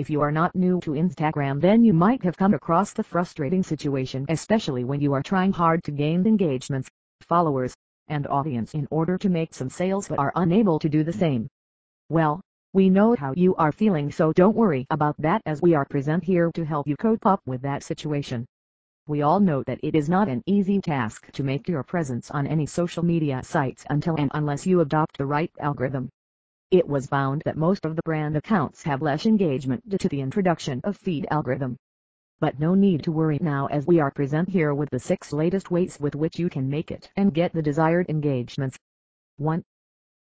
If you are not new to Instagram then you might have come across the frustrating situation especially when you are trying hard to gain engagements, followers, and audience in order to make some sales but are unable to do the same. Well, we know how you are feeling so don't worry about that as we are present here to help you cope up with that situation. We all know that it is not an easy task to make your presence on any social media sites until and unless you adopt the right algorithm. It was found that most of the brand accounts have less engagement due to the introduction of feed algorithm. But no need to worry now as we are present here with the 6 latest ways with which you can make it and get the desired engagements. 1.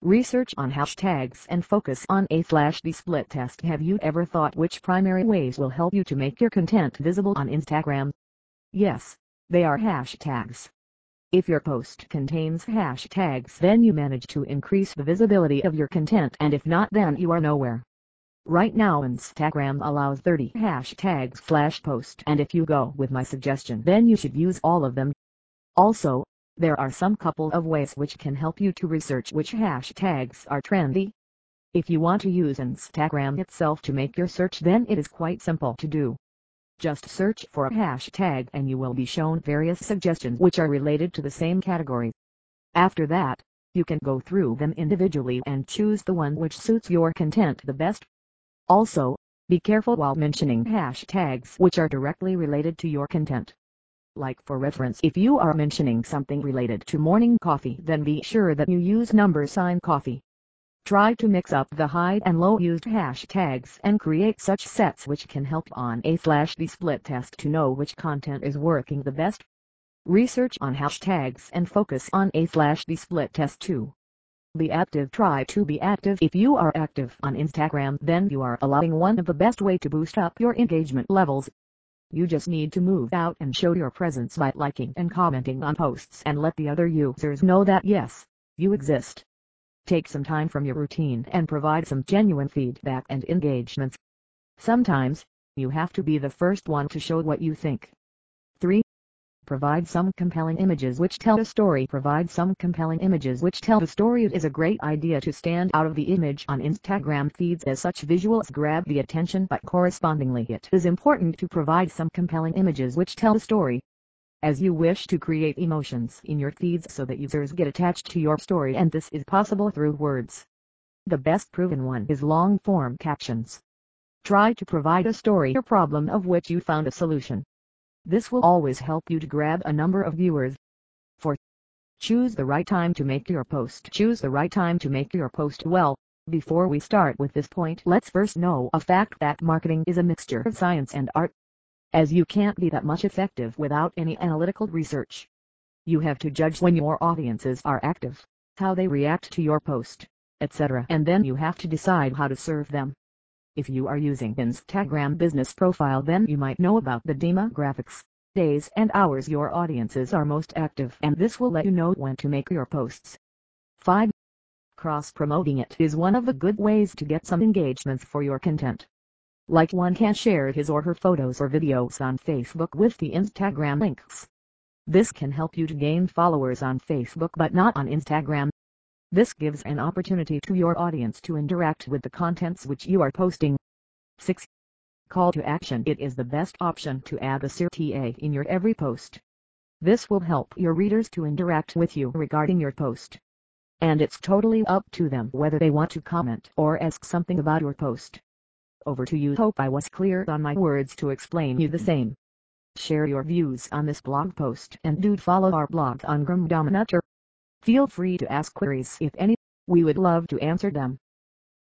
Research on hashtags and focus on a slash B split test. Have you ever thought which primary ways will help you to make your content visible on Instagram? Yes, they are hashtags. If your post contains hashtags then you manage to increase the visibility of your content and if not then you are nowhere. Right now Instagram allows 30 hashtags slash post and if you go with my suggestion then you should use all of them. Also, there are some couple of ways which can help you to research which hashtags are trendy. If you want to use Instagram itself to make your search then it is quite simple to do. Just search for a hashtag and you will be shown various suggestions which are related to the same category. After that, you can go through them individually and choose the one which suits your content the best. Also, be careful while mentioning hashtags which are directly related to your content. Like for reference if you are mentioning something related to morning coffee then be sure that you use number sign coffee. Try to mix up the high and low used hashtags and create such sets which can help on a slash B split test to know which content is working the best. Research on hashtags and focus on a slash B split test too. Be active Try to be active if you are active on Instagram then you are allowing one of the best way to boost up your engagement levels. You just need to move out and show your presence by liking and commenting on posts and let the other users know that yes, you exist. Take some time from your routine and provide some genuine feedback and engagements. Sometimes, you have to be the first one to show what you think. 3. Provide some compelling images which tell a story. Provide some compelling images which tell the story. It is a great idea to stand out of the image on Instagram feeds as such visuals grab the attention but correspondingly it is important to provide some compelling images which tell a story. As you wish to create emotions in your feeds so that users get attached to your story and this is possible through words. The best proven one is long form captions. Try to provide a story or problem of which you found a solution. This will always help you to grab a number of viewers. 4. Choose the right time to make your post. Choose the right time to make your post well. Before we start with this point let's first know a fact that marketing is a mixture of science and art. As you can't be that much effective without any analytical research. You have to judge when your audiences are active, how they react to your post, etc. And then you have to decide how to serve them. If you are using Instagram business profile then you might know about the demographics, days and hours your audiences are most active and this will let you know when to make your posts. 5. Cross-promoting it is one of the good ways to get some engagements for your content. Like one can share his or her photos or videos on Facebook with the Instagram links. This can help you to gain followers on Facebook but not on Instagram. This gives an opportunity to your audience to interact with the contents which you are posting. 6. Call to action It is the best option to add a CTA in your every post. This will help your readers to interact with you regarding your post. And it's totally up to them whether they want to comment or ask something about your post. Over to you hope I was clear on my words to explain you the same. Share your views on this blog post and do follow our blog on GramDominator. Feel free to ask queries if any, we would love to answer them.